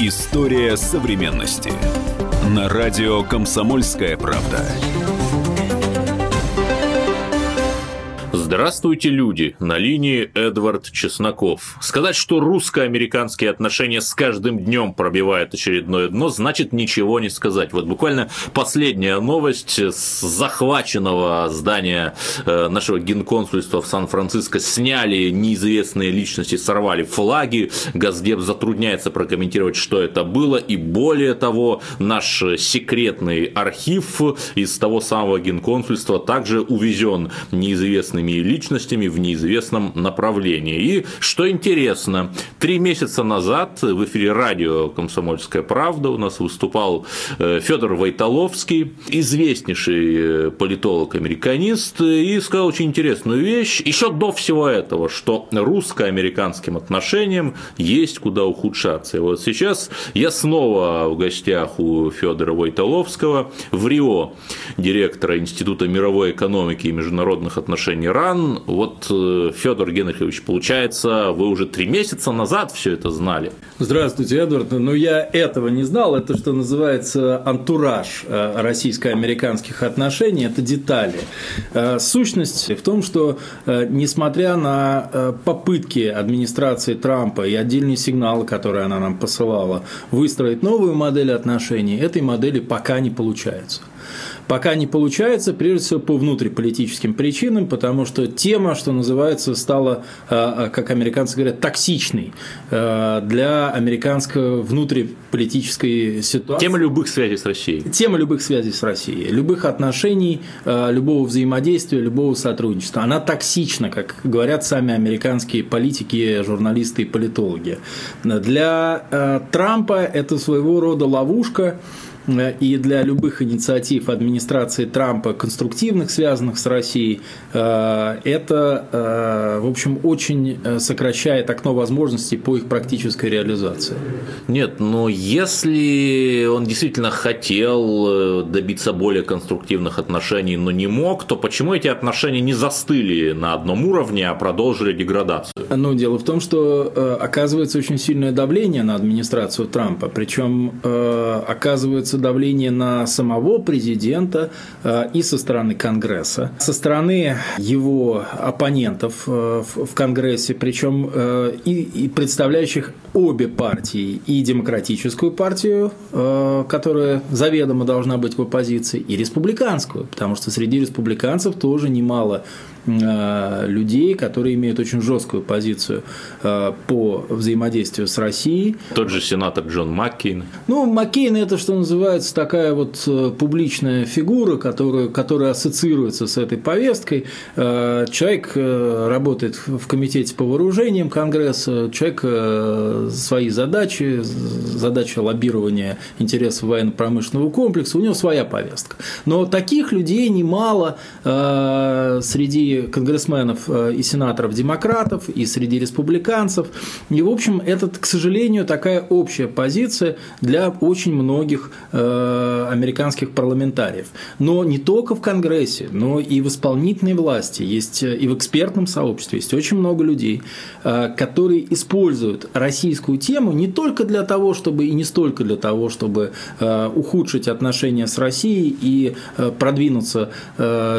История современности. На радио «Комсомольская правда». Здравствуйте, люди! На линии Эдвард Чесноков. Сказать, что русско-американские отношения с каждым днем пробивают очередное дно, значит ничего не сказать. Вот буквально последняя новость с захваченного здания э, нашего генконсульства в Сан-Франциско сняли неизвестные личности, сорвали флаги. Газдеп затрудняется прокомментировать, что это было. И более того, наш секретный архив из того самого генконсульства также увезен неизвестными личностями в неизвестном направлении. И что интересно, три месяца назад в эфире радио «Комсомольская правда» у нас выступал э, Федор Войтоловский, известнейший э, политолог-американист, и сказал очень интересную вещь, еще до всего этого, что русско-американским отношениям есть куда ухудшаться. И вот сейчас я снова в гостях у Федора Войтоловского в Рио, директора Института мировой экономики и международных отношений РАН, стран. Вот, э, Федор Генрихович, получается, вы уже три месяца назад все это знали. Здравствуйте, Эдвард. Но я этого не знал. Это, что называется, антураж э, российско-американских отношений. Это детали. Э, сущность в том, что несмотря на попытки администрации Трампа и отдельные сигналы, которые она нам посылала, выстроить новую модель отношений, этой модели пока не получается. Пока не получается, прежде всего по внутриполитическим причинам, потому что тема, что называется, стала, а, а, как американцы говорят, токсичной а, для американской внутриполитической ситуации. Тема любых связей с Россией. Тема любых связей с Россией, любых отношений, любого взаимодействия, любого сотрудничества. Она токсична, как говорят сами американские политики, журналисты и политологи. Для Трампа это своего рода ловушка, и для любых инициатив администрации Трампа, конструктивных, связанных с Россией, э, это, э, в общем, очень сокращает окно возможностей по их практической реализации. Нет, но если он действительно хотел добиться более конструктивных отношений, но не мог, то почему эти отношения не застыли на одном уровне, а продолжили деградацию? Ну, дело в том, что оказывается очень сильное давление на администрацию Трампа, причем оказывается давление на самого президента э, и со стороны Конгресса, со стороны его оппонентов э, в Конгрессе, причем э, и представляющих обе партии, и демократическую партию, которая заведомо должна быть в оппозиции, и республиканскую, потому что среди республиканцев тоже немало людей, которые имеют очень жесткую позицию э, по взаимодействию с Россией. Тот же сенатор Джон Маккейн. Ну, Маккейн – это, что называется, такая вот э, публичная фигура, которая, которая ассоциируется с этой повесткой. Человек работает в комитете по вооружениям Конгресса, человек свои задачи, задача лоббирования интересов военно-промышленного комплекса, у него своя повестка. Но таких людей немало среди конгрессменов э, и сенаторов демократов, и среди республиканцев. И, в общем, это, к сожалению, такая общая позиция для очень многих э, американских парламентариев. Но не только в Конгрессе, но и в исполнительной власти, есть э, и в экспертном сообществе есть очень много людей, которые используют российскую тему не только для того, чтобы и не столько для того, чтобы ухудшить отношения с Россией и продвинуться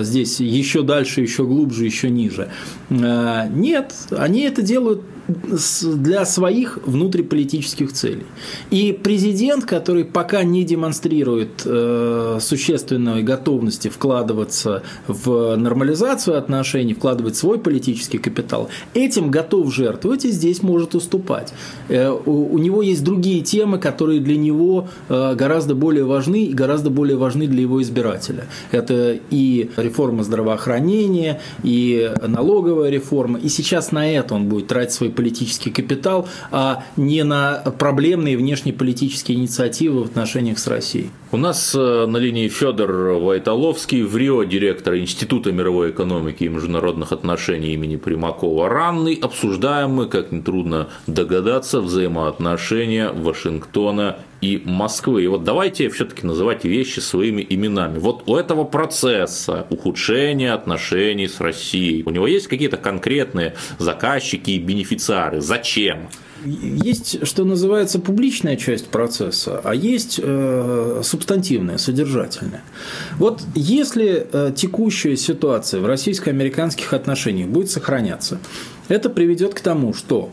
здесь еще дальше, еще глубже глубже, еще ниже. Э, нет, они это делают для своих внутриполитических целей. И президент, который пока не демонстрирует э, существенной готовности вкладываться в нормализацию отношений, вкладывать свой политический капитал, этим готов жертвовать и здесь может уступать. Э, у, у него есть другие темы, которые для него э, гораздо более важны и гораздо более важны для его избирателя. Это и реформа здравоохранения, и налоговая реформа. И сейчас на это он будет тратить свой политический капитал, а не на проблемные внешнеполитические инициативы в отношениях с Россией. У нас э, на линии Федор Войтоловский, в Рио директор Института мировой экономики и международных отношений имени Примакова. Ранный обсуждаем мы, как нетрудно догадаться, взаимоотношения Вашингтона и Москвы. И вот давайте все-таки называть вещи своими именами. Вот у этого процесса ухудшения отношений с Россией, у него есть какие-то конкретные заказчики и бенефициары. Зачем? Есть, что называется, публичная часть процесса, а есть э, субстантивная, содержательная. Вот если э, текущая ситуация в российско-американских отношениях будет сохраняться, это приведет к тому, что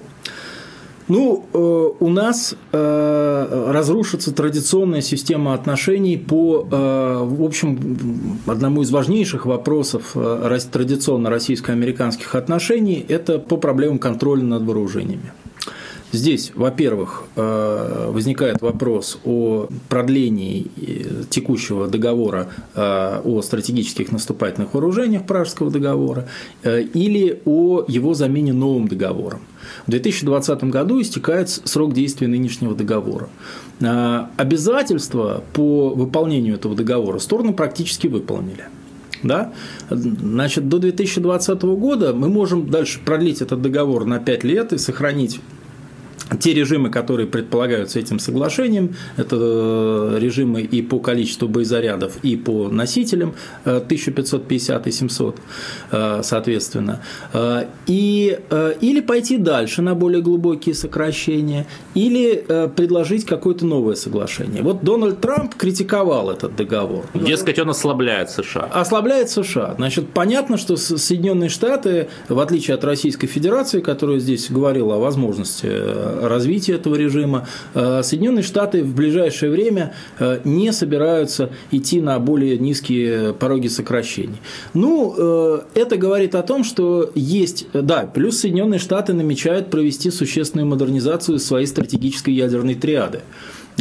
ну, э, у нас э, разрушится традиционная система отношений по, э, в общем, одному из важнейших вопросов традиционно российско-американских отношений – это по проблемам контроля над вооружениями. Здесь, во-первых, возникает вопрос о продлении текущего договора о стратегических наступательных вооружениях Пражского договора или о его замене новым договором. В 2020 году истекает срок действия нынешнего договора. Обязательства по выполнению этого договора стороны практически выполнили. Да? Значит, до 2020 года мы можем дальше продлить этот договор на 5 лет и сохранить те режимы, которые предполагаются этим соглашением, это э, режимы и по количеству боезарядов, и по носителям 1550 э, и 700, э, соответственно. И, или пойти дальше на более глубокие сокращения, или предложить какое-то новое соглашение. Вот Дональд Трамп критиковал этот договор. Дескать, он ослабляет США. Ослабляет США. Значит, понятно, что Соединенные Штаты, в отличие от Российской Федерации, которая здесь говорила о возможности развития этого режима, э, Соединенные Штаты в ближайшее время э, не собираются идти на более низкие пороги сокращений. Ну, э, это говорит о том, что есть, да, плюс Соединенные Штаты намечают провести существенную модернизацию своей стратегической ядерной триады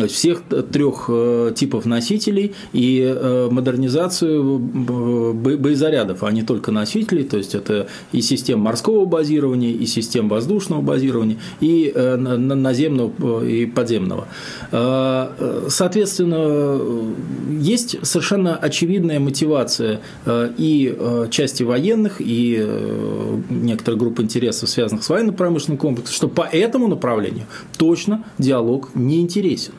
всех трех э, типов носителей и э, модернизацию боезарядов, а не только носителей, то есть это и систем морского базирования, и систем воздушного базирования, и э, наземного и подземного. Соответственно, есть совершенно очевидная мотивация и части военных, и некоторых групп интересов, связанных с военно-промышленным комплексом, что по этому направлению точно диалог не интересен.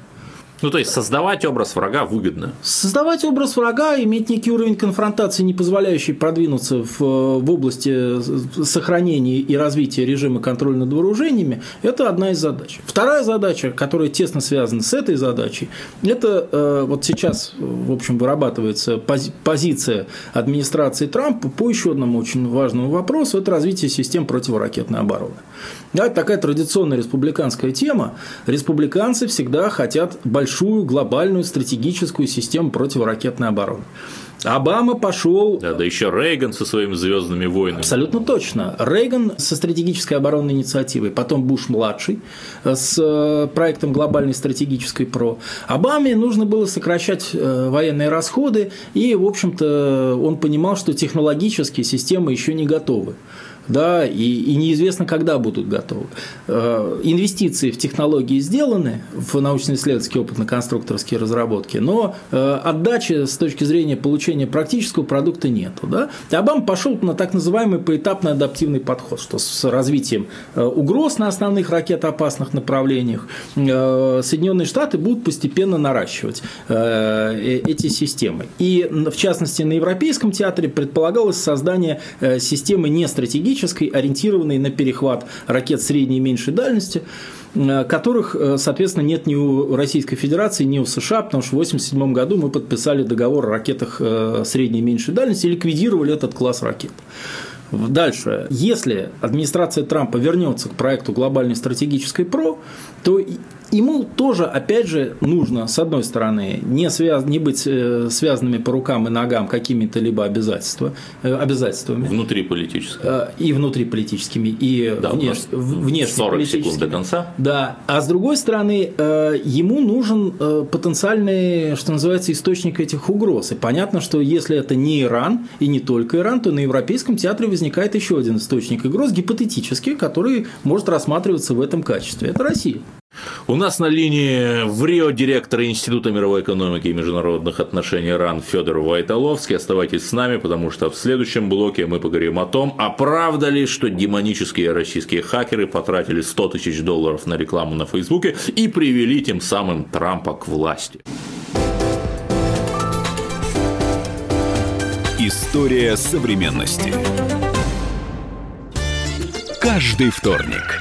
Ну, то есть создавать образ врага выгодно. Создавать образ врага, иметь некий уровень конфронтации, не позволяющий продвинуться в, в области сохранения и развития режима контроля над вооружениями, это одна из задач. Вторая задача, которая тесно связана с этой задачей, это э, вот сейчас, в общем, вырабатывается пози позиция администрации Трампа по еще одному очень важному вопросу, это развитие систем противоракетной обороны. Да, это такая традиционная республиканская тема. Республиканцы всегда хотят большую глобальную стратегическую систему противоракетной обороны. Обама пошел. Да, да еще Рейган со своими звездными войнами. Абсолютно точно. Рейган со стратегической оборонной инициативой, потом Буш младший с э, проектом глобальной стратегической ПРО. Обаме нужно было сокращать э, военные расходы, и, в общем-то, он понимал, что технологические системы еще не готовы да, и, и неизвестно, когда будут готовы. Э, инвестиции в технологии сделаны, в научно-исследовательские опытно-конструкторские разработки, но э, отдачи с точки зрения получения практического продукта нету. Да? Обама пошел на так называемый поэтапный адаптивный подход, что с развитием э, угроз на основных ракетоопасных направлениях Соединенные Штаты будут постепенно наращивать эти системы. И, в частности, на Европейском театре предполагалось создание системы не стратегической, ориентированной на перехват ракет средней и меньшей дальности, э, которых, э, соответственно, нет ни у Российской Федерации, ни у США, потому что в 1987 году мы подписали договор о ракетах э, средней и меньшей дальности и ликвидировали этот класс ракет. Дальше, если администрация Трампа вернется к проекту глобальной стратегической ПРО, то Ему тоже, опять же, нужно, с одной стороны, не, связ... не быть э, связанными по рукам и ногам какими-то либо обязательства, э, обязательствами. Внутри политическими. Э, и внутри политическими, и да, внеш... внешне 40 секунд до конца. Да. А с другой стороны, ему нужен потенциальный, что называется, источник этих угроз. И понятно, что если это не Иран, и не только Иран, то на Европейском театре возникает еще один источник угроз, гипотетический, который может рассматриваться в этом качестве. Это Россия. У нас на линии в Рио директор Института мировой экономики и международных отношений РАН Федор Вайтоловский. Оставайтесь с нами, потому что в следующем блоке мы поговорим о том, а правда ли, что демонические российские хакеры потратили 100 тысяч долларов на рекламу на Фейсбуке и привели тем самым Трампа к власти. История современности. каждый вторник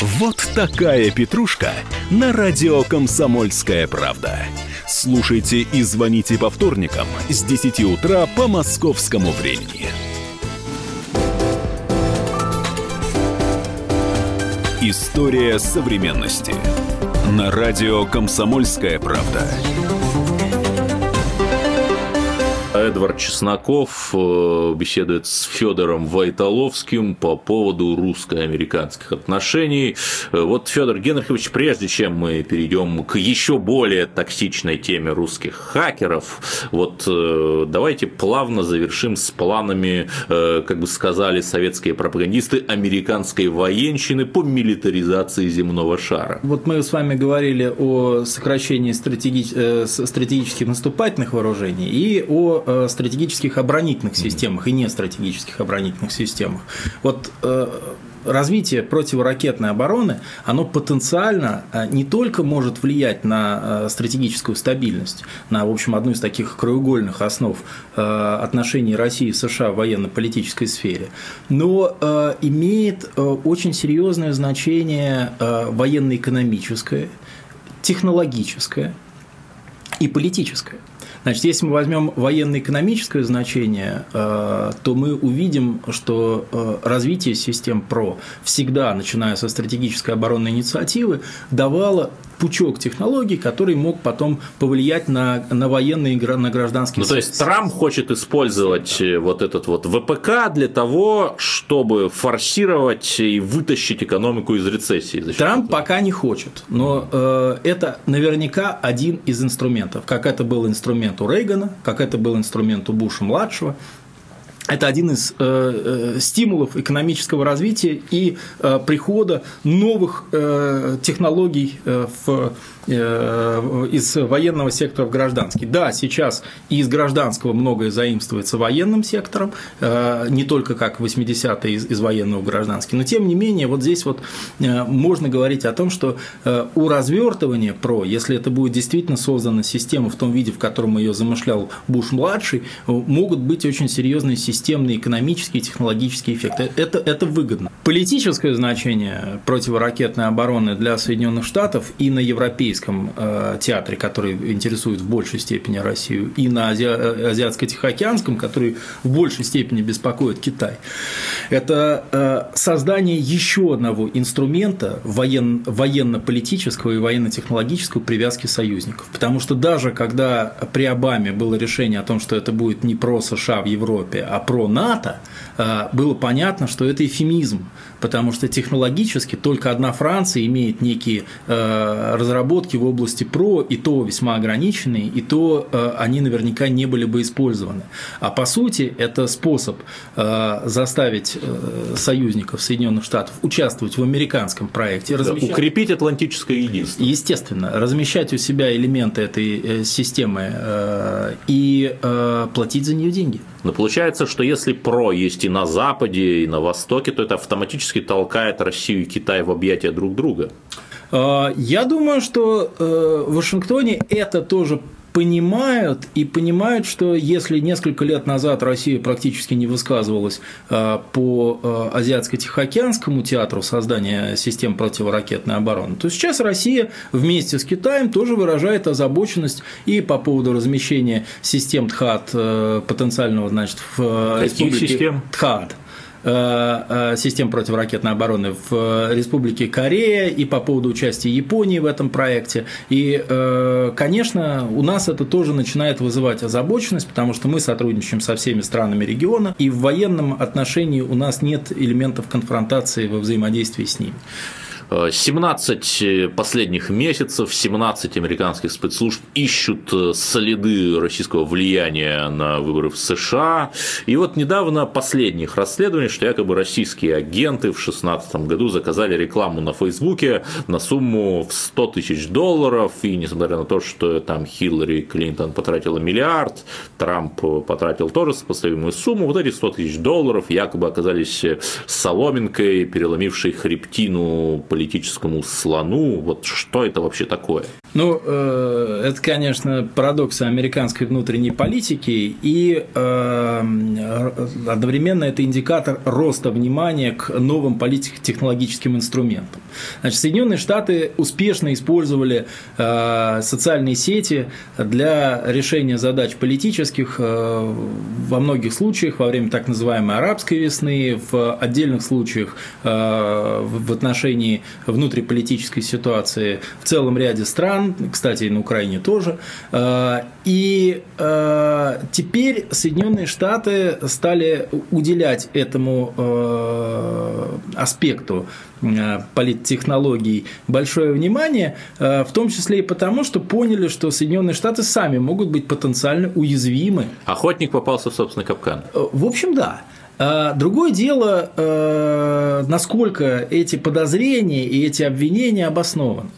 Вот такая петрушка на радио «Комсомольская правда». Слушайте и звоните по вторникам с 10 утра по московскому времени. История современности. На радио «Комсомольская правда». Эдвард Чесноков э, беседует с Федором Войтоловским по поводу русско-американских отношений. Э, вот, Федор Генрихович, прежде чем мы перейдем к еще более токсичной теме русских хакеров, вот э, давайте плавно завершим с планами, как бы сказали советские пропагандисты, американской военщины по милитаризации земного шара. Вот мы с вами говорили о сокращении стратеги... стратегических наступательных вооружений и о стратегических оборонительных системах и не стратегических оборонительных системах. Вот э, развитие противоракетной обороны, оно потенциально э, не только может влиять на стратегическую стабильность, на, в общем, одну из таких краеугольных основ отношений России и США в военно-политической сфере, но имеет очень серьезное значение военно-экономическое, технологическое и политическое. Значит, если мы возьмем военно-экономическое значение, э, то мы увидим, что э, развитие систем ПРО всегда, начиная со стратегической оборонной инициативы, давало пучок технологий, который мог потом повлиять на, на военные на гражданские Ну, то есть Трамп хочет использовать э, вот этот вот ВПК для того, чтобы форсировать и вытащить экономику из рецессии. Трамп пока не хочет, но э, это наверняка один из инструментов, как это был инструмент у Рейгана, как это был инструмент у Буша-младшего, это один из э, э, стимулов экономического развития и э, прихода новых э, технологий э, в из военного сектора в гражданский. Да, сейчас и из гражданского многое заимствуется военным сектором, э, не только как 80-е из, из военного в гражданский, но тем не менее вот здесь вот э, можно говорить о том, что у развертывания ПРО, если это будет действительно создана система в том виде, в котором ее замышлял Буш-младший, могут быть очень серьезные системные экономические и технологические эффекты. Это, это выгодно. Политическое значение противоракетной обороны для Соединенных Штатов и на европейском европейском э, театре, который интересует в большей степени Россию, и на. Э, азиатско-тихоокеанском, который в большей степени беспокоит Китай. Это э, создание еще одного инструмента воен... военно-политического и военно-технологического привязки союзников. Потому что даже когда при Обаме было решение о том, что это будет не про США в Европе, а про НАТО, было понятно, что это эфемизм, потому что технологически только одна Франция имеет некие разработки разработки в области ПРО и то весьма ограниченные, и то э, они наверняка не были бы использованы. А по сути это способ э, заставить э, союзников Соединенных Штатов участвовать в американском проекте. Размещать... Укрепить атлантическое единство. Естественно, размещать у себя элементы этой системы и платить за нее деньги. Но получается, что если ПРО есть и на Западе, и на Востоке, то это автоматически толкает Россию и Китай в объятия друг друга. А, я думаю, что э, в Вашингтоне это тоже понимают и понимают, что если несколько лет назад Россия практически не высказывалась э, по э, Азиатско-Тихоокеанскому театру создания систем противоракетной обороны, то сейчас Россия вместе с Китаем тоже выражает озабоченность и по поводу размещения систем ТХАД потенциального значит, в республике систем? ТХАД Э, э, систем противоракетной обороны в э, Республике Корея и по поводу участия Японии в этом проекте. И, конечно, у нас это тоже начинает вызывать озабоченность, потому что мы сотрудничаем со всеми странами региона, и в военном отношении у нас нет элементов конфронтации во взаимодействии с ними. 17 последних месяцев, 17 американских спецслужб ищут следы российского влияния на выборы в США. И вот недавно последних расследований, что якобы российские агенты в 2016 году заказали рекламу на Фейсбуке на сумму в 100 тысяч долларов. И несмотря на то, что там Хиллари Клинтон потратила миллиард, Трамп потратил тоже сопоставимую сумму, вот эти 100 тысяч долларов якобы оказались соломинкой, переломившей хребтину политическому слону. Вот что это вообще такое? Ну, э, это, конечно, парадоксы американской внутренней политики, и э, одновременно это индикатор роста внимания к новым политико-технологическим инструментам. Значит, Соединенные Штаты успешно использовали э, социальные сети для решения задач политических во многих случаях во время так называемой арабской весны, в отдельных случаях в отношении внутриполитической ситуации в целом ряде стран, стран, кстати, и на Украине тоже. Э, и э, теперь Соединенные Штаты стали уделять этому э, аспекту политтехнологий большое внимание, в том числе и потому, что поняли, что Соединенные Штаты сами могут быть потенциально уязвимы. Охотник попался в собственный капкан. В общем, да. Другое дело, насколько эти подозрения и эти обвинения обоснованы.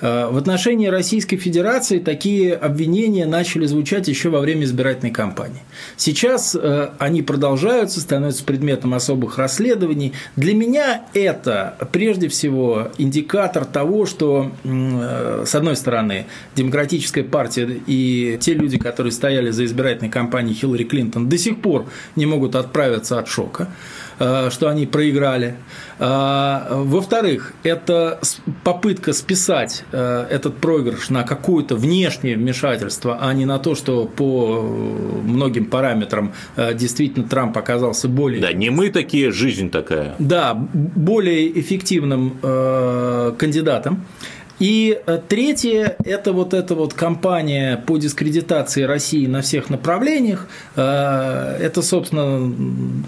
Э, в отношении Российской Федерации такие обвинения начали звучать еще во время избирательной кампании. Сейчас э, они продолжаются, становятся предметом особых расследований. Для меня это прежде всего индикатор того, что, э, с одной стороны, Демократическая партия и те люди, которые стояли за избирательной кампанией Хиллари Клинтон, до сих пор не могут отправиться от шока. Э, что они проиграли. Э, во-вторых, это попытка списать э, этот проигрыш на какое-то внешнее вмешательство, а не на то, что по многим параметрам действительно Трамп оказался более... Да, не мы такие, жизнь такая. Да, более эффективным кандидатом. И э, третье – это вот эта вот кампания по дискредитации России на всех направлениях. Э, это, собственно,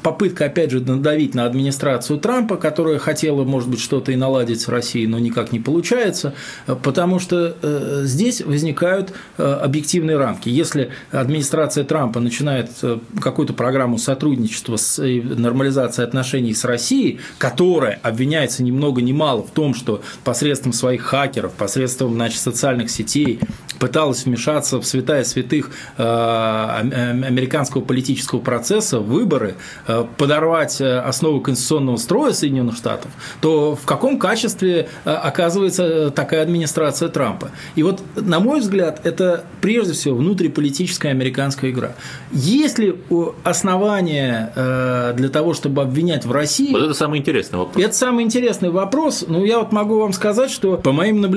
попытка, опять же, надавить на администрацию Трампа, которая хотела, может быть, что-то и наладить с Россией, но никак не получается, э, потому что здесь возникают объективные рамки. Если администрация Трампа начинает какую-то программу сотрудничества с нормализацией отношений с Россией, которая обвиняется ни много ни мало в том, что посредством своих хакеров хакеров посредством значит, социальных сетей пыталась вмешаться в святая святых э, американского политического процесса, выборы, э, подорвать э, основу конституционного строя Соединенных Штатов, то в каком качестве оказывается такая администрация Трампа? И вот, на мой взгляд, это прежде всего внутриполитическая американская игра. Есть ли основания для того, чтобы обвинять в России? Вот это самый интересный вопрос. Это самый интересный вопрос. Ну, я вот могу вам сказать, что по моим наблюдениям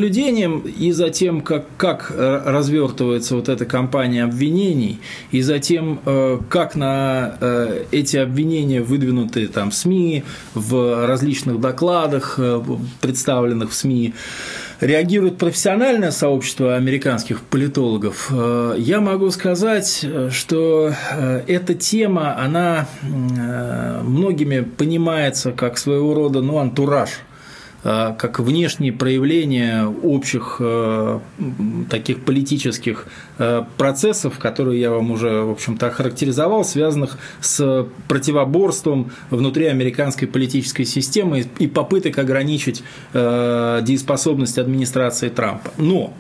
и за тем, как, как э, развертывается вот эта кампания обвинений, и за тем, э, как на э, эти обвинения выдвинуты там СМИ, в различных докладах, представленных в СМИ, реагирует профессиональное сообщество американских политологов, я могу сказать, что эта тема, она многими понимается как своего рода ну, антураж – как внешние проявления общих э, таких политических э, процессов, которые я вам уже, в общем-то, охарактеризовал, связанных с противоборством внутри американской политической системы и попыток ограничить дееспособность администрации Трампа. Но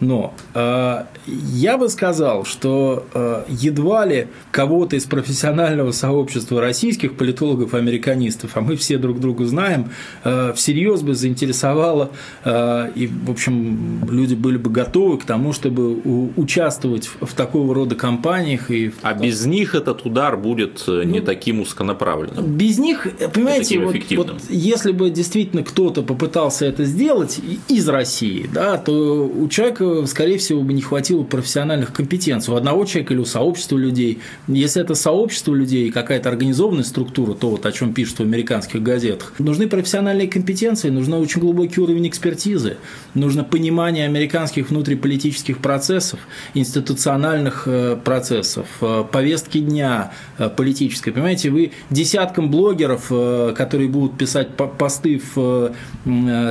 но э, я бы сказал, что э, едва ли кого-то из профессионального сообщества российских политологов-американистов, а мы все друг друга знаем, э, всерьез бы заинтересовало, э, и, в общем, люди были бы готовы к тому, чтобы участвовать в, в такого рода кампаниях. И, а без них этот удар будет э, не ну, таким узконаправленным? Без них, понимаете, вот, вот если бы действительно кто-то попытался это сделать из России, да, то у человека, скорее всего, бы не хватило профессиональных компетенций. У одного человека или у сообщества людей. Если это сообщество людей, какая-то организованная структура, то вот о чем пишут в американских газетах, нужны профессиональные компетенции, нужен очень глубокий уровень экспертизы, нужно понимание американских внутриполитических процессов, институциональных э, процессов, э, повестки дня э, политической. Понимаете, вы десяткам блогеров, которые будут писать посты в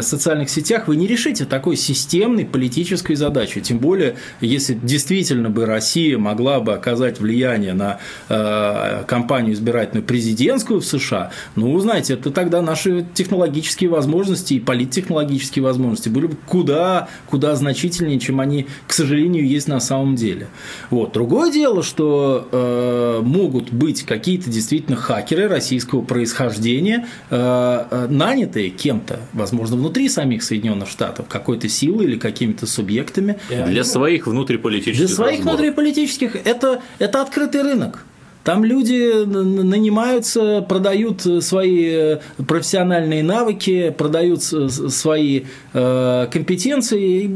социальных сетях, вы не решите такой системной политической задачи. Тем более, если действительно бы Россия могла бы оказать влияние на кампанию избирательную президентскую в США, ну, знаете, это тогда наши технологические возможности и политтехнологические возможности были бы куда, куда значительнее, чем они, к сожалению, есть на самом деле. Вот. Другое дело, что э, могут быть какие-то действительно хакеры российского происхождения, э, э нанятые кем-то, возможно, внутри самих Соединенных Штатов, какой-то силой или какими-то субъектами. Для своих внутриполитических Для своих разборов. внутриполитических это, это открытый рынок. Там люди нанимаются, продают свои профессиональные навыки, продают свои э, компетенции.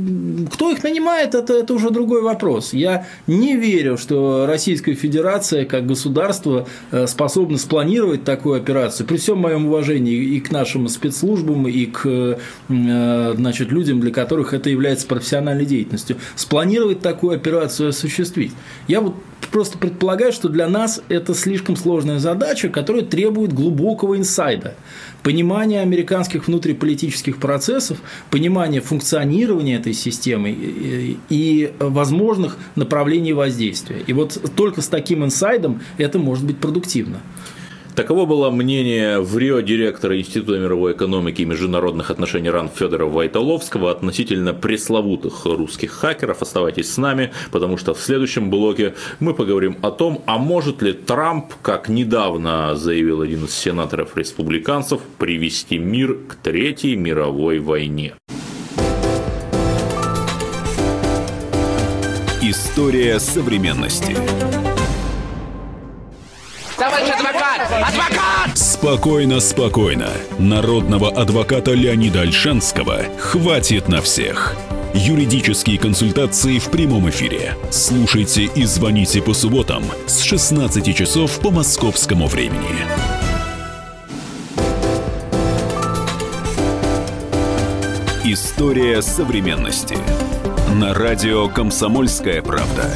Кто их нанимает, это, это уже другой вопрос. Я не верю, что Российская Федерация как государство э, способна спланировать такую операцию. При всем моем уважении и к нашим спецслужбам, и к э, значит, людям, для которых это является профессиональной деятельностью. Спланировать такую операцию осуществить. Я вот просто предполагаю, что для нас это слишком сложная задача, которая требует глубокого инсайда, понимания американских внутриполитических процессов, понимания функционирования этой системы и возможных направлений воздействия. И вот только с таким инсайдом это может быть продуктивно. Таково было мнение в Рио директора Института мировой экономики и международных отношений РАН Федора Вайтоловского относительно пресловутых русских хакеров. Оставайтесь с нами, потому что в следующем блоке мы поговорим о том, а может ли Трамп, как недавно заявил один из сенаторов-республиканцев, привести мир к Третьей мировой войне. История современности. Адвокат! Спокойно, спокойно. Народного адвоката Леонида Альшанского хватит на всех. Юридические консультации в прямом эфире. Слушайте и звоните по субботам с 16 часов по московскому времени. История современности. На радио «Комсомольская правда».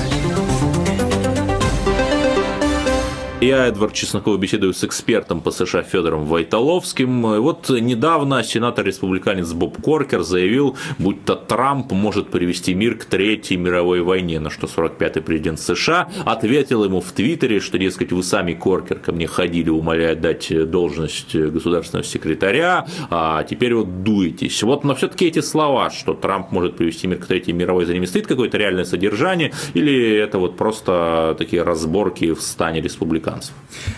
Я, Эдвард Чесноков, беседую с экспертом по США Федором Вайтоловским. Вот недавно сенатор-республиканец Боб Коркер заявил, будто Трамп может привести мир к Третьей мировой войне, на что 45-й президент США ответил ему в Твиттере, что, дескать, вы сами, Коркер, ко мне ходили, умоляя дать должность государственного секретаря, а теперь вот дуетесь. Вот, но все-таки эти слова, что Трамп может привести мир к Третьей мировой, за ними стоит какое-то реальное содержание, или это вот просто такие разборки в стане республиканцев? Американцев.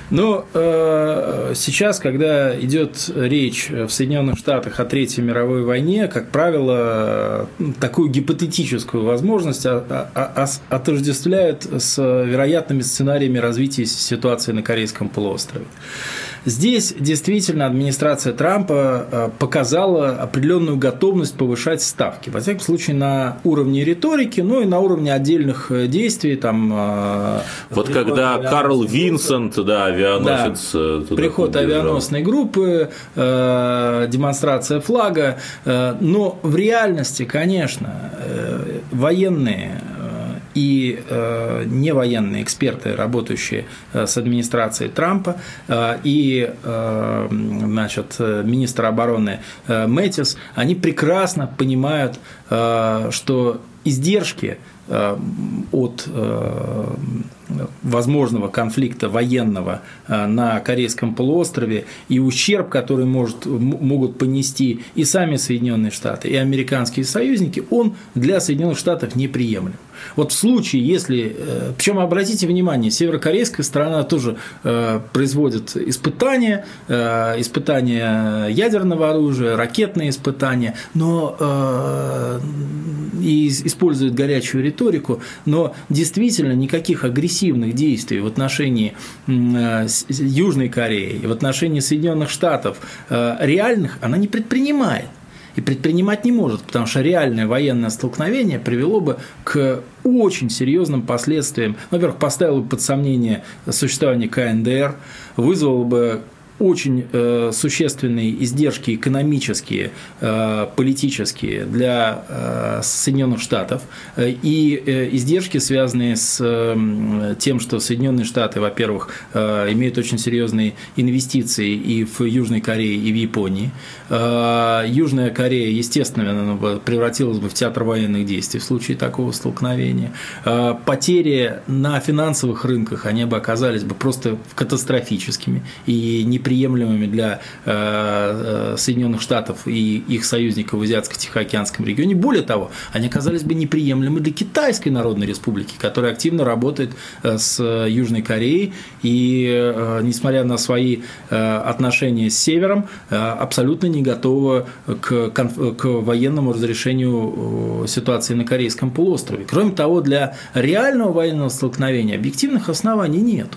Но э, сейчас, когда идет речь в Соединенных Штатах о Третьей мировой войне, как правило, такую гипотетическую возможность отождествляют с вероятными сценариями развития ситуации на Корейском полуострове. Здесь действительно администрация Трампа э, показала определенную готовность повышать ставки. Во всяком случае, на уровне риторики, ну и на уровне отдельных э, действий. Там, э, вот когда Карл Винсент, да, авианосец. Да, приход авианосной группы, демонстрация флага. Но в реальности, конечно, военные и э, невоенные эксперты, работающие э, с администрацией Трампа, э, и э, значит, министр обороны э, Мэтис, они прекрасно понимают, э, что издержки э, от э, возможного конфликта военного э, на Корейском полуострове и ущерб, который может, могут понести и сами Соединенные Штаты, и американские союзники, он для Соединенных Штатов неприемлем. Вот в случае, если... Э, Причем обратите внимание, северокорейская страна тоже э, производит испытания, испытания ядерного оружия, ракетные испытания, но и использует горячую риторику, но действительно никаких агрессивных действий в отношении Южной Кореи, в отношении Соединенных Штатов реальных она не предпринимает. и предпринимать не может, потому что реальное военное столкновение привело бы к очень серьезным последствиям. Во-первых, поставило бы под сомнение существование КНДР, вызвало бы очень э, существенные издержки экономические, э, политические для э, Соединенных Штатов э, и э, издержки, связанные с э, тем, что Соединенные Штаты, во-первых, э, имеют очень серьезные инвестиции и в Южной Корее, и в Японии. Э, Южная Корея, естественно, превратилась бы в театр военных действий в случае такого столкновения. Э, потери на финансовых рынках, они бы оказались бы просто катастрофическими и не неприемлемыми для э, э, Соединенных Штатов и их союзников в Азиатско-Тихоокеанском регионе. Более того, они оказались бы неприемлемы для Китайской Народной Республики, которая активно работает э, с Южной Кореей и, несмотря на свои отношения с Севером, абсолютно не готова к, к военному разрешению ситуации на Корейском полуострове. Кроме того, для реального военного столкновения объективных оснований нет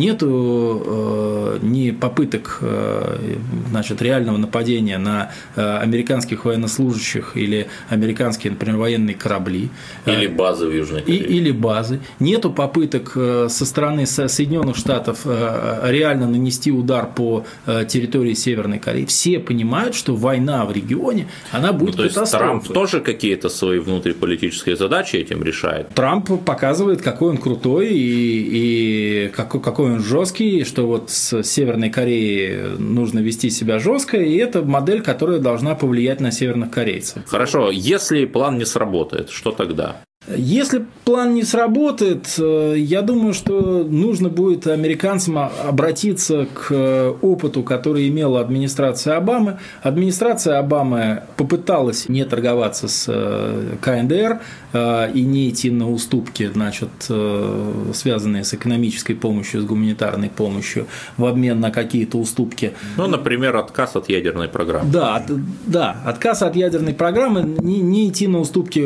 нету э, ни попыток э, значит, реального нападения на э, американских военнослужащих или американские, например, военные корабли. Или базы в Южной Корее. И, или базы. Нету попыток со стороны Соединенных Штатов реально нанести удар по территории Северной Кореи. Все понимают, что война в регионе, она будет ну, то катастрофой. Есть Трамп тоже какие-то свои внутриполитические задачи этим решает? Трамп показывает, какой он крутой и, и какой, какой какой он жесткий, что вот с Северной Кореей нужно вести себя жестко, и это модель, которая должна повлиять на северных корейцев. Хорошо, если план не сработает, что тогда? Если план не сработает, э, я думаю, что нужно будет американцам обратиться к э, опыту, который имела администрация Обамы. Администрация Обамы попыталась не торговаться с э, КНДР и не идти на уступки, значит, связанные с экономической помощью, с гуманитарной помощью в обмен на какие-то уступки. Ну, например, отказ от ядерной программы. Да, да, отказ от ядерной программы, не, не идти на уступки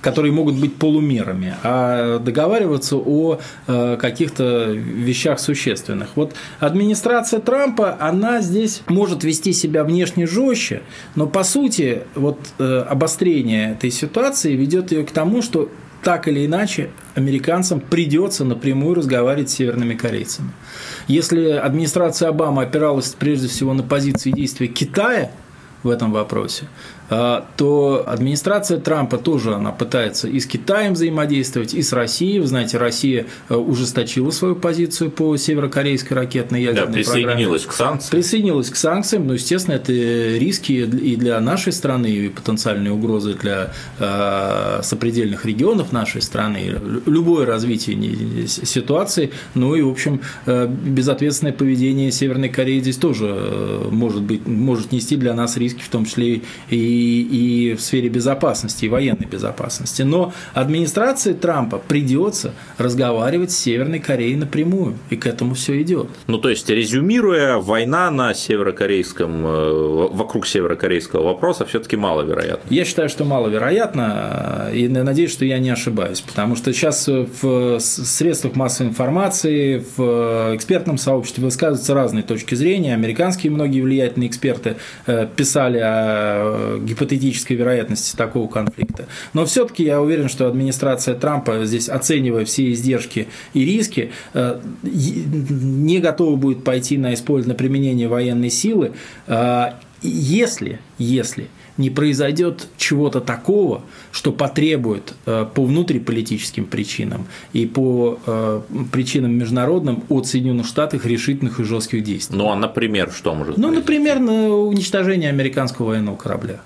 которые могут быть полумерами, а договариваться о э, каких-то вещах существенных. Вот администрация Трампа, она здесь может вести себя внешне жестче, но по сути вот э, обострение этой ситуации ведет ее к тому, что так или иначе американцам придется напрямую разговаривать с северными корейцами. Если администрация Обамы опиралась прежде всего на позиции действия Китая в этом вопросе, а, то администрация Трампа тоже она пытается и с Китаем взаимодействовать, и с Россией. Вы знаете, Россия э, ужесточила свою позицию по северокорейской ракетной ядерной да, присоединилась программе. к санкциям. Присоединилась к санкциям, но, естественно, это риски и для нашей страны, и потенциальные угрозы для э, сопредельных регионов нашей страны, любое развитие ситуации, ну и, в общем, э, безответственное поведение Северной Кореи здесь тоже может, быть, может нести для нас риски, в том числе и и, в сфере безопасности, и военной безопасности. Но администрации Трампа придется разговаривать с Северной Кореей напрямую, и к этому все идет. Ну, то есть, резюмируя, война на северокорейском, э, вокруг северокорейского вопроса все-таки маловероятна. Я считаю, что маловероятно, и надеюсь, что я не ошибаюсь, потому что сейчас в средствах массовой информации, в экспертном сообществе высказываются разные точки зрения. Американские многие влиятельные эксперты э, писали о гипотетической вероятности такого конфликта. Но все-таки я уверен, что администрация Трампа здесь, оценивая все издержки и риски, э, не готова будет пойти на использование, на применение военной силы, э, если, если не произойдет чего-то такого, что потребует э, по внутриполитическим причинам и по причинам международным от Соединенных Штатов решительных и жестких действий. Ну, а например, что может Ну, например, на уничтожение американского военного корабля.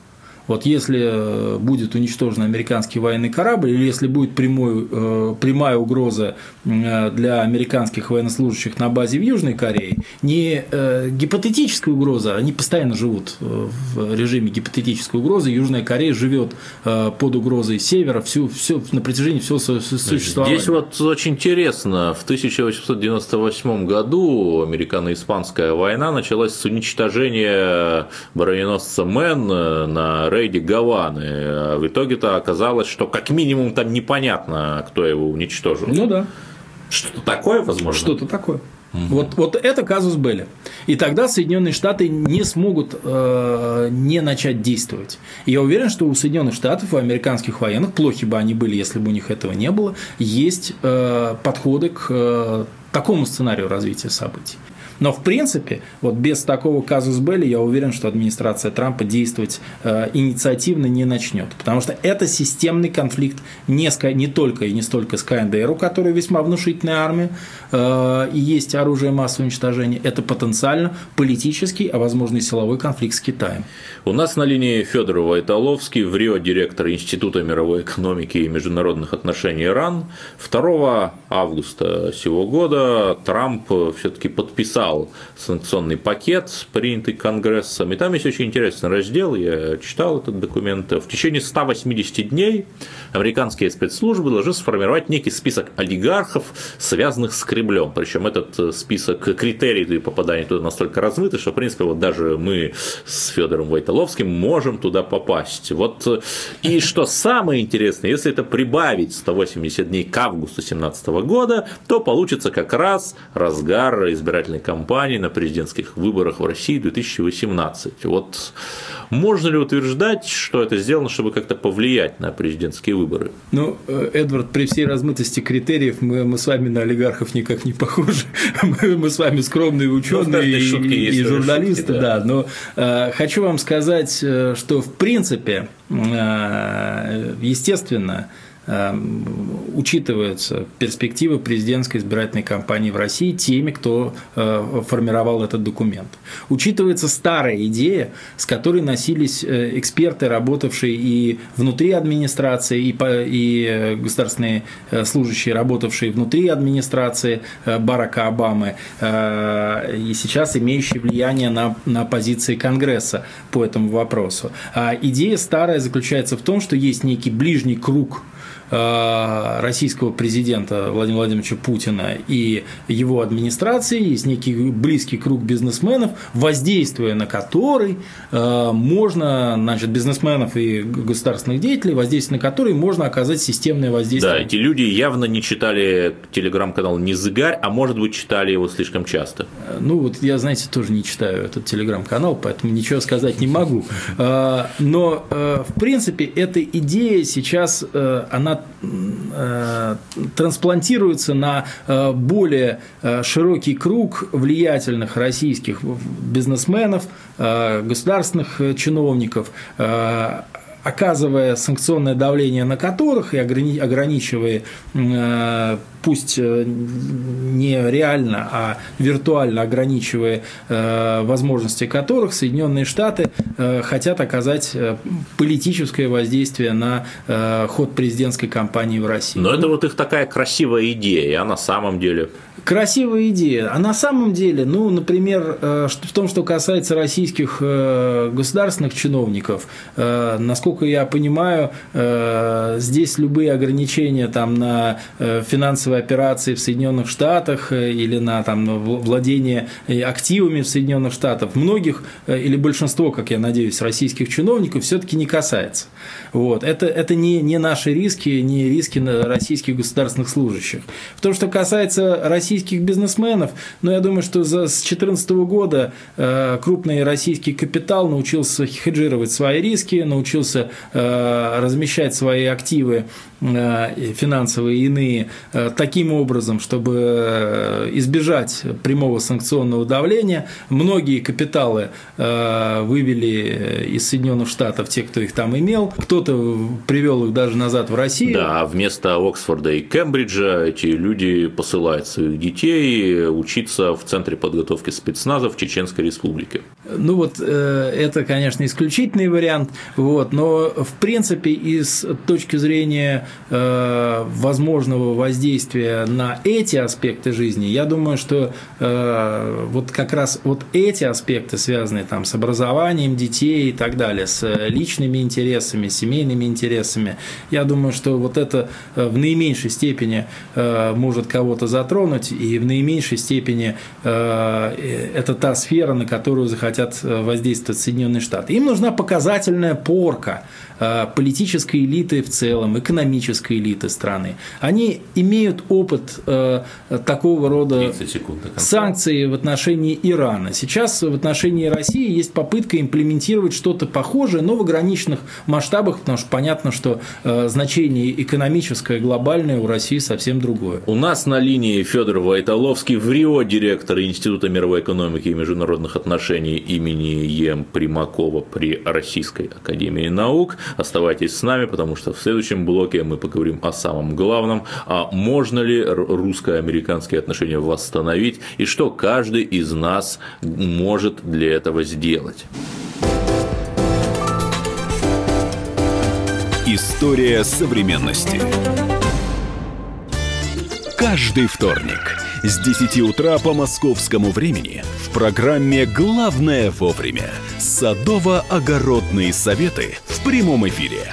Вот если э, будет уничтожен американский военный корабль, или если будет прямой, э, прямая угроза э, для американских военнослужащих на базе в Южной Корее, не гипотетическая угроза, они постоянно живут в режиме гипотетической угрозы, Южная Корея живет под угрозой севера всю, всю, на протяжении всего существования. Здесь вот очень интересно, в 1898 году американо-испанская война началась с уничтожения броненосца Мэн на рейде Гаваны. А в итоге-то оказалось, что как минимум там непонятно, кто его уничтожил. Ну да. Что-то такое, возможно? Что-то такое. Угу. Вот, вот это казус Белли. И тогда Соединенные Штаты не смогут э, не начать действовать. И я уверен, что у Соединенных Штатов, у американских военных, плохи бы они были, если бы у них этого не было, есть э, подходы к э, такому сценарию развития событий. Но в принципе, вот без такого казус Белли я уверен, что администрация Трампа действовать э, инициативно не начнет. Потому что это системный конфликт не, с, не только и не столько с КНДР, у которой весьма внушительная армия э, и есть оружие массового уничтожения. Это потенциально политический, а возможно и силовой конфликт с Китаем. У нас на линии Федор Войтоловский, в Рио директор Института мировой экономики и международных отношений Иран. 2 августа сего года Трамп все-таки подписал подписал санкционный пакет, принятый Конгрессом. И там есть очень интересный раздел, я читал этот документ. В течение 180 дней американские спецслужбы должны сформировать некий список олигархов, связанных с Кремлем. Причем этот э, список критерий для попадания туда настолько размыты, что, в принципе, вот даже мы с Федором Войтоловским можем туда попасть. Вот э, и что самое интересное, если это прибавить 180 дней к августу 2017 года, то получится как раз разгар избирательной кампании кампании на президентских выборах в России 2018. Вот можно ли утверждать, что это сделано, чтобы как-то повлиять на президентские выборы? Ну, э, Эдвард, при всей размытости критериев мы, мы с вами на олигархов никак не похожи. Мы, мы с вами скромные ну, ученые и, и журналисты, шутки, да. да. Но э, хочу вам сказать, э, что в принципе, э, естественно, учитываются перспективы президентской избирательной кампании в России теми, кто э, формировал этот документ. Учитывается старая идея, с которой носились э, эксперты, работавшие и внутри администрации, и, э, государственные служащие, работавшие внутри администрации Барака Обамы, и сейчас имеющие влияние на, на позиции Конгресса по этому вопросу. А идея старая заключается в том, что есть некий ближний круг российского президента Владимира Владимировича Путина и его администрации, есть некий близкий круг бизнесменов, воздействуя на который э, можно, значит, бизнесменов и государственных деятелей, воздействие на которые можно оказать системное воздействие. Да, эти люди явно не читали телеграм-канал «Незыгарь», а может быть, читали его слишком часто. Э, ну, вот я, знаете, тоже не читаю этот телеграм-канал, поэтому ничего сказать не могу. Но, в принципе, эта идея сейчас, она Э, трансплантируется на э, более э, широкий круг влиятельных российских бизнесменов, государственных чиновников, оказывая санкционное давление на которых и ограничивая пусть э, не реально, а виртуально ограничивая э, возможности которых Соединенные Штаты э, хотят оказать политическое воздействие на ход президентской кампании в России. Но это вот их такая красивая идея, а на самом деле? Красивая идея. А на самом деле, ну, например, в том, что касается российских государственных чиновников, насколько я понимаю, здесь любые ограничения там, на финансовые финансовые операции в Соединенных Штатах э, или на там, владение э, активами в Соединенных Штатах многих э, или большинство, как я надеюсь, российских чиновников все-таки не касается. Вот. Это, это не, не наши риски, не риски российских государственных служащих. В том, что касается российских бизнесменов, ну, я думаю, что за, с 2014 года э, крупный российский капитал научился хеджировать свои риски, научился э, размещать свои активы финансовые и иные э, таким образом, чтобы э, избежать прямого санкционного давления. Многие капиталы вывели из Соединенных Штатов те, кто их там имел. Кто-то привел их даже назад в Россию. Да, а вместо Оксфорда и Кембриджа эти люди посылают своих детей учиться в Центре подготовки спецназа в Чеченской Республике. Ну вот это, конечно, исключительный вариант, вот, но в принципе из точки зрения Э, возможного воздействия на эти аспекты жизни, я думаю, что э, вот как раз вот эти аспекты, связанные там с образованием детей и так далее, с личными интересами, семейными интересами, я думаю, что вот это э, в наименьшей степени может кого-то затронуть, и в наименьшей степени это та сфера, на которую захотят воздействовать Соединенные Штаты. Им нужна показательная порка политической элиты в целом, экономической элиты страны, они имеют опыт такого рода санкций в отношении Ирана. Сейчас в отношении России есть попытка имплементировать что-то похожее, но в ограниченных масштабах, потому что понятно, что значение экономическое, глобальное у России совсем другое. У нас на линии Федор Войтоловский в Рио, директор Института мировой экономики и международных отношений имени Ем Примакова при Российской Академии Наук. Оставайтесь с нами, потому что в следующем блоке мы поговорим о самом главном, а можно ли русско-американские отношения восстановить и что каждый из нас может для этого сделать. История современности. Каждый вторник с 10 утра по московскому времени в программе «Главное вовремя» садово-огородные советы в прямом эфире.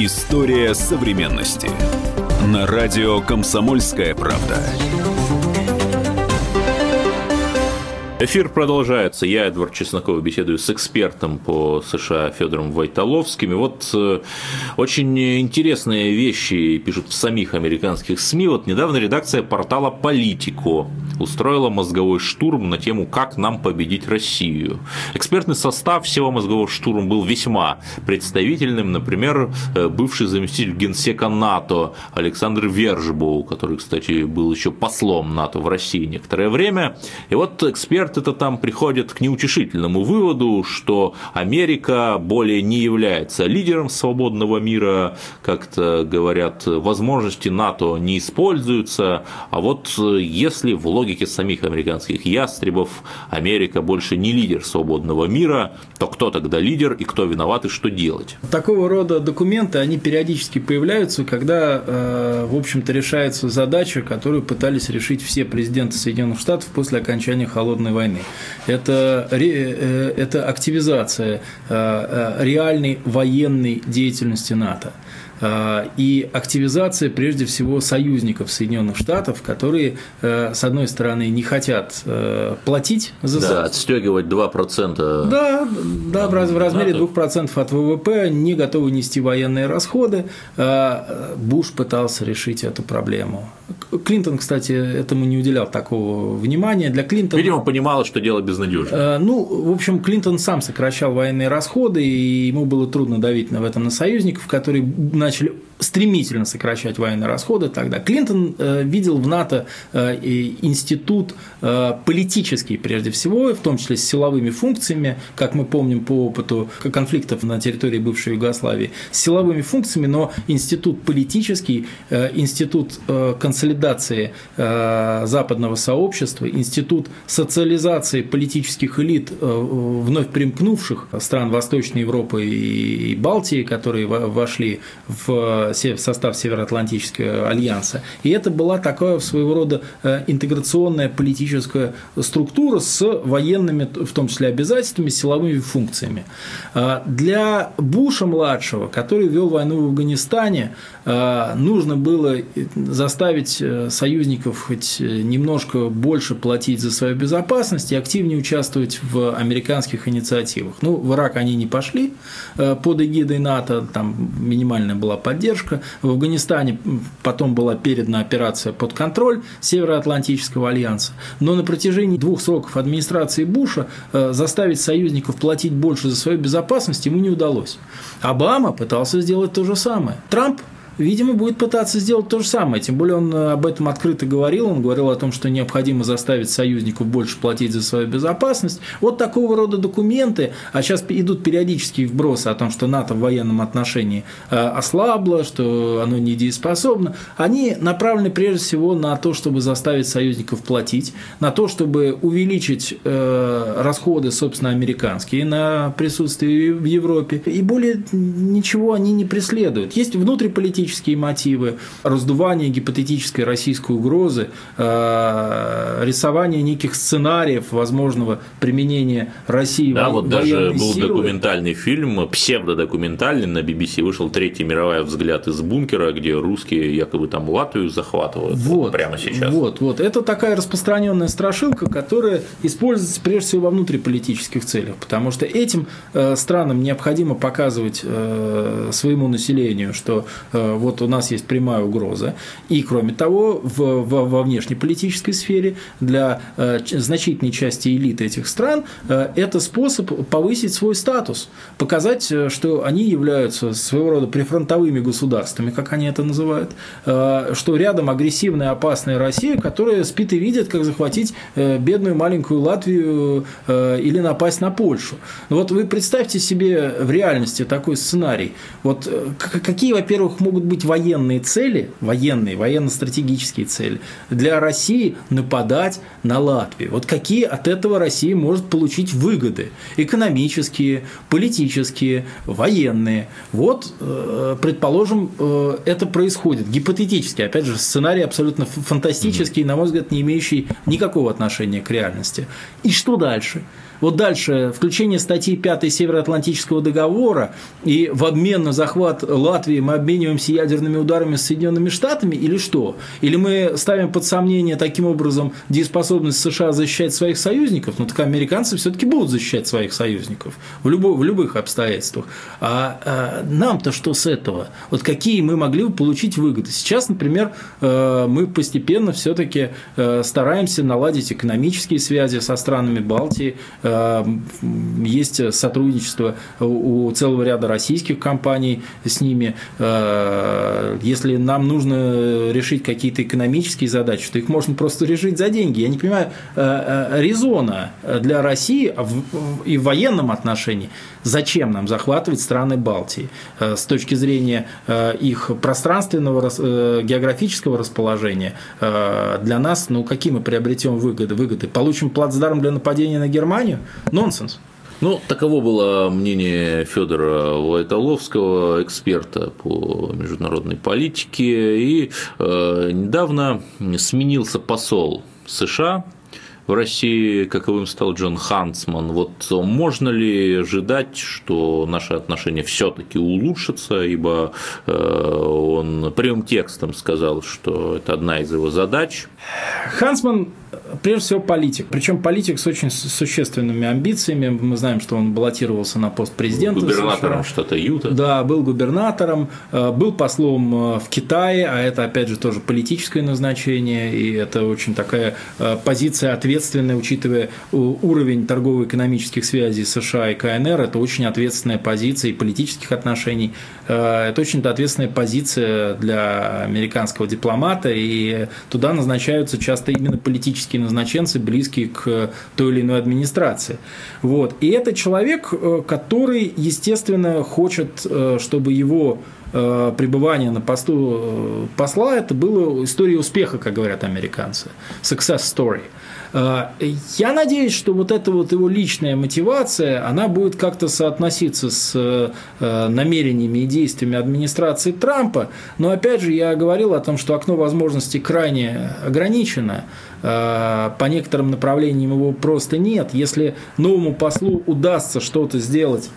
История современности. На радио «Комсомольская правда». Эфир продолжается. Я, Эдвард Чесноков, беседую с экспертом по США Федором Войтоловским. И вот э, очень интересные вещи пишут в самих американских СМИ. Вот недавно редакция портала «Политико» устроила мозговой штурм на тему «Как нам победить Россию». Экспертный состав всего мозгового штурма был весьма представительным. Например, э, бывший заместитель генсека НАТО Александр Вержбоу, который, кстати, был еще послом НАТО в России некоторое время. И вот эксперт эксперты-то там приходят к неутешительному выводу, что Америка более не является лидером свободного мира, как-то говорят, возможности НАТО не используются, а вот если в логике самих американских ястребов Америка больше не лидер свободного мира, то кто тогда лидер и кто виноват и что делать? Такого рода документы, они периодически появляются, когда, э, в общем-то, решается задача, которую пытались решить все президенты Соединенных Штатов после окончания холодной войны. Это, э, это активизация э, э, реальной военной деятельности НАТО. А, и активизация, прежде всего, союзников Соединенных Штатов, которые, э, с одной стороны, не хотят э, платить за Да, отстегивать 2%. Да, да, в размере 2% от ВВП, не готовы нести военные расходы. А, Буш пытался решить эту проблему. Клинтон, кстати, этому не уделял такого внимания. Для Клинтона... Видимо, понимал, что дело безнадежно. Э, ну, в общем, Клинтон сам сокращал военные расходы, и ему было трудно давить в этом на союзников, которые начали стремительно сокращать военные расходы тогда. Клинтон э, видел в НАТО э, институт э, политический прежде всего, в том числе с силовыми функциями, как мы помним по опыту конфликтов на территории бывшей Югославии, с силовыми функциями, но институт политический, институт консолидации западного сообщества, институт социализации политических элит вновь примкнувших стран Восточной Европы и Балтии, которые вошли в в состав Североатлантического альянса. И это была такая своего рода э, интеграционная политическая структура с военными, в том числе обязательствами, силовыми функциями. А для Буша-младшего, который вел войну в Афганистане, а, нужно было заставить э, союзников хоть немножко больше платить за свою безопасность и активнее участвовать в американских инициативах. Ну, в Ирак они не пошли э, под эгидой НАТО, там минимальная была поддержка, поддержка. В Афганистане потом была передана операция под контроль Североатлантического альянса. Но на протяжении двух сроков администрации Буша э, заставить союзников платить больше за свою безопасность ему не удалось. Обама пытался сделать то же самое. Трамп видимо, будет пытаться сделать то же самое. Тем более он об этом открыто говорил. Он говорил о том, что необходимо заставить союзников больше платить за свою безопасность. Вот такого рода документы, а сейчас идут периодические вбросы о том, что НАТО в военном отношении э, ослабло, что оно недееспособно, они направлены прежде всего на то, чтобы заставить союзников платить, на то, чтобы увеличить э, расходы, собственно, американские на присутствие в Европе. И более ничего они не преследуют. Есть внутриполитические мотивы, раздувание гипотетической российской угрозы, э, рисование неких сценариев возможного применения России да, вот даже был силы. документальный фильм, псевдодокументальный на BBC вышел «Третья мировая взгляд из бункера», где русские якобы там Латвию захватывают вот, прямо сейчас. Вот, вот. Это такая распространенная страшилка, которая используется прежде всего во внутриполитических целях, потому что этим э, странам необходимо показывать э, своему населению, что вот у нас есть прямая угроза, и кроме того, в, в, во внешнеполитической сфере для э, значительной части элиты этих стран э, это способ повысить свой статус, показать, э, что они являются своего рода прифронтовыми государствами, как они это называют, что рядом агрессивная опасная Россия, которая спит и видит, как захватить бедную маленькую Латвию или напасть на Польшу. Вот вы представьте себе в реальности такой сценарий. Вот какие, во-первых, могут быть военные цели, военные, военно-стратегические цели для России нападать на Латвию? Вот какие от этого Россия может получить выгоды? Экономические, политические, военные. Вот, предположим, это происходит гипотетически. Опять же, сценарий абсолютно фантастический, на мой взгляд, не имеющий никакого отношения к реальности. И что дальше? Вот дальше включение статьи 5 Североатлантического договора и в обмен на захват Латвии мы обмениваемся ядерными ударами с Соединенными Штатами или что? Или мы ставим под сомнение таким образом дееспособность США защищать своих союзников? Ну так американцы все-таки будут защищать своих союзников в, любо, в любых обстоятельствах. А, а нам-то что с этого? Вот какие мы могли бы получить выгоды? Сейчас, например, э, мы постепенно все-таки э, стараемся наладить экономические связи со странами Балтии, Э, есть сотрудничество у целого ряда российских компаний с ними. Э, если нам нужно решить какие-то экономические задачи, то их можно просто решить за деньги. Я не понимаю э, резона для России и в военном отношении, зачем нам захватывать страны Балтии с точки зрения их пространственного географического расположения. Для нас, ну, какие мы приобретем выгоды? выгоды? Получим плацдарм для нападения на Германию? Нонсенс. Ну, таково было мнение Федора Войтоловского, эксперта по международной политике. И э, недавно сменился посол США в России, каковым стал Джон Хансман. Вот можно ли ожидать, что наши отношения все-таки улучшатся, ибо э, он прямым текстом сказал, что это одна из его задач. Хансман прежде всего политик. Причем политик с очень существенными амбициями. Мы знаем, что он баллотировался на пост президента. Губернатором штата Юта. Да, был губернатором, э, был послом э, в Китае, а это опять же тоже политическое назначение, и это очень такая э, позиция ответственная, учитывая уровень торгово-экономических связей США и КНР, это очень ответственная позиция и политических отношений. Это очень ответственная позиция для американского дипломата, и туда назначаются часто именно политические политические назначенцы, близкие к той или иной администрации. Вот. И это человек, э, который, естественно, хочет, э, чтобы его э, пребывание на посту посла это было историей успеха, как говорят американцы. Success story. Э, я надеюсь, что вот эта вот его личная мотивация, она будет как-то соотноситься с э, намерениями и действиями администрации Трампа. Но опять же, я говорил о том, что окно возможностей крайне ограничено. Э, по некоторым направлениям его просто нет. Если новому послу удастся что-то сделать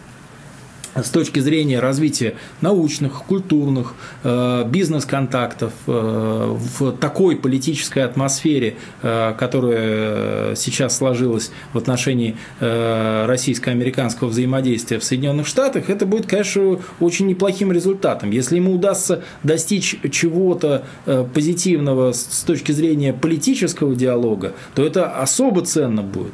с точки зрения развития научных, культурных, э, бизнес-контактов э, в такой политической атмосфере, э, которая сейчас сложилась в отношении российско-американского взаимодействия в Соединенных Штатах, это будет, конечно, очень неплохим результатом. Если ему удастся достичь чего-то позитивного с точки зрения политического диалога, то это особо ценно будет.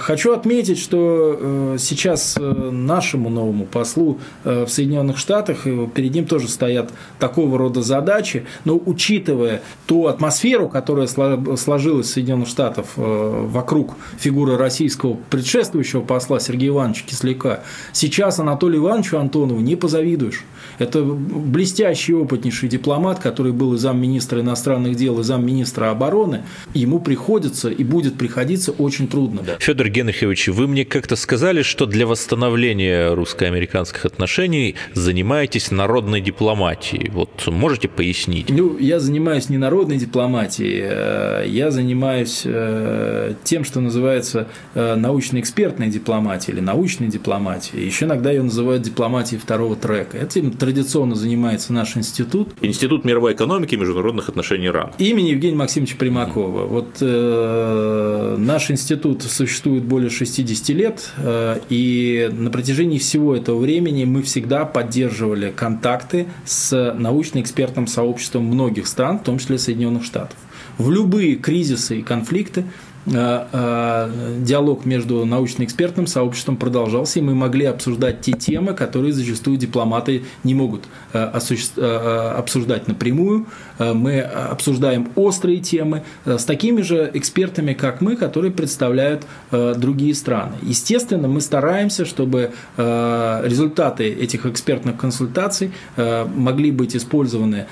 Хочу отметить, что сейчас нашему новому новому послу в Соединенных Штатах, перед ним тоже стоят такого рода задачи, но учитывая ту атмосферу, которая сложилась в Соединенных Штатах вокруг фигуры российского предшествующего посла Сергея Ивановича Кисляка, сейчас Анатолию Ивановичу Антонову не позавидуешь. Это блестящий, опытнейший дипломат, который был и замминистра иностранных дел, и замминистра обороны. Ему приходится и будет приходиться очень трудно. Федор Генрихович, вы мне как-то сказали, что для восстановления русско-американских отношений занимаетесь народной дипломатией. Вот можете пояснить? Ну, я занимаюсь не народной дипломатией, э, я занимаюсь э, тем, что называется э, научно-экспертной дипломатией или научной дипломатией. Еще иногда ее называют дипломатией второго трека. Этим традиционно занимается наш институт. Институт мировой экономики и международных отношений РАН. Имени Евгения Максимовича Примакова. Вот э, наш институт существует более 60 лет, э, и на протяжении всего этого времени мы всегда поддерживали контакты с научно-экспертным сообществом многих стран, в том числе Соединенных Штатов. В любые кризисы и конфликты диалог между научно-экспертным сообществом продолжался, и мы могли обсуждать те темы, которые зачастую дипломаты не могут э, обсуждать напрямую. Мы обсуждаем острые темы с такими же экспертами, как мы, которые представляют другие страны. Естественно, мы стараемся, чтобы результаты этих экспертных консультаций могли быть использованы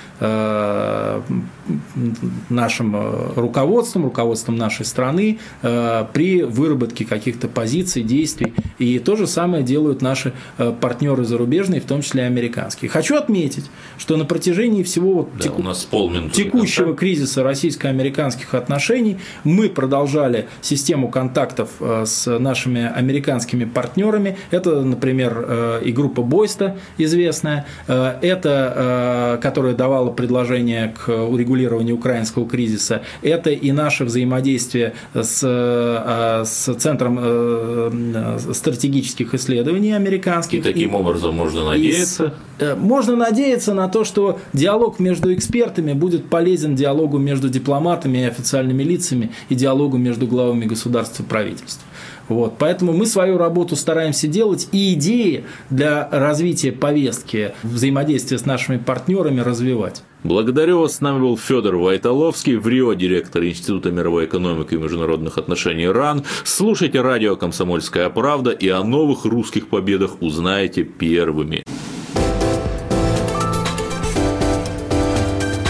нашим руководством, руководством нашей страны, стороны э, при выработке каких-то позиций, действий. И то же самое делают наши э, партнеры зарубежные, в том числе американские. Хочу отметить, что на протяжении всего да, теку... у нас текущего кризиса российско-американских отношений мы продолжали систему контактов э, с нашими американскими партнерами. Это, например, и группа Бойста известная, это, которая давала предложение к урегулированию украинского кризиса, это и наше взаимодействие с, э, с Центром э, стратегических исследований американских. И таким и, образом можно надеяться? И, э, можно надеяться на то, что диалог между экспертами будет полезен диалогу между дипломатами и официальными лицами и диалогу между главами государств и правительств. Вот. Поэтому мы свою работу стараемся делать и идеи для развития повестки, взаимодействия с нашими партнерами развивать. Благодарю вас. С нами был Федор Вайтоловский, в Рио, директор Института мировой экономики и международных отношений РАН. Слушайте радио «Комсомольская правда» и о новых русских победах узнаете первыми.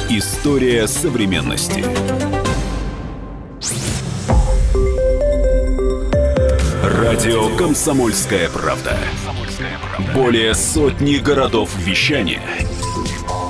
История современности. Радио «Комсомольская правда». Более сотни городов вещания –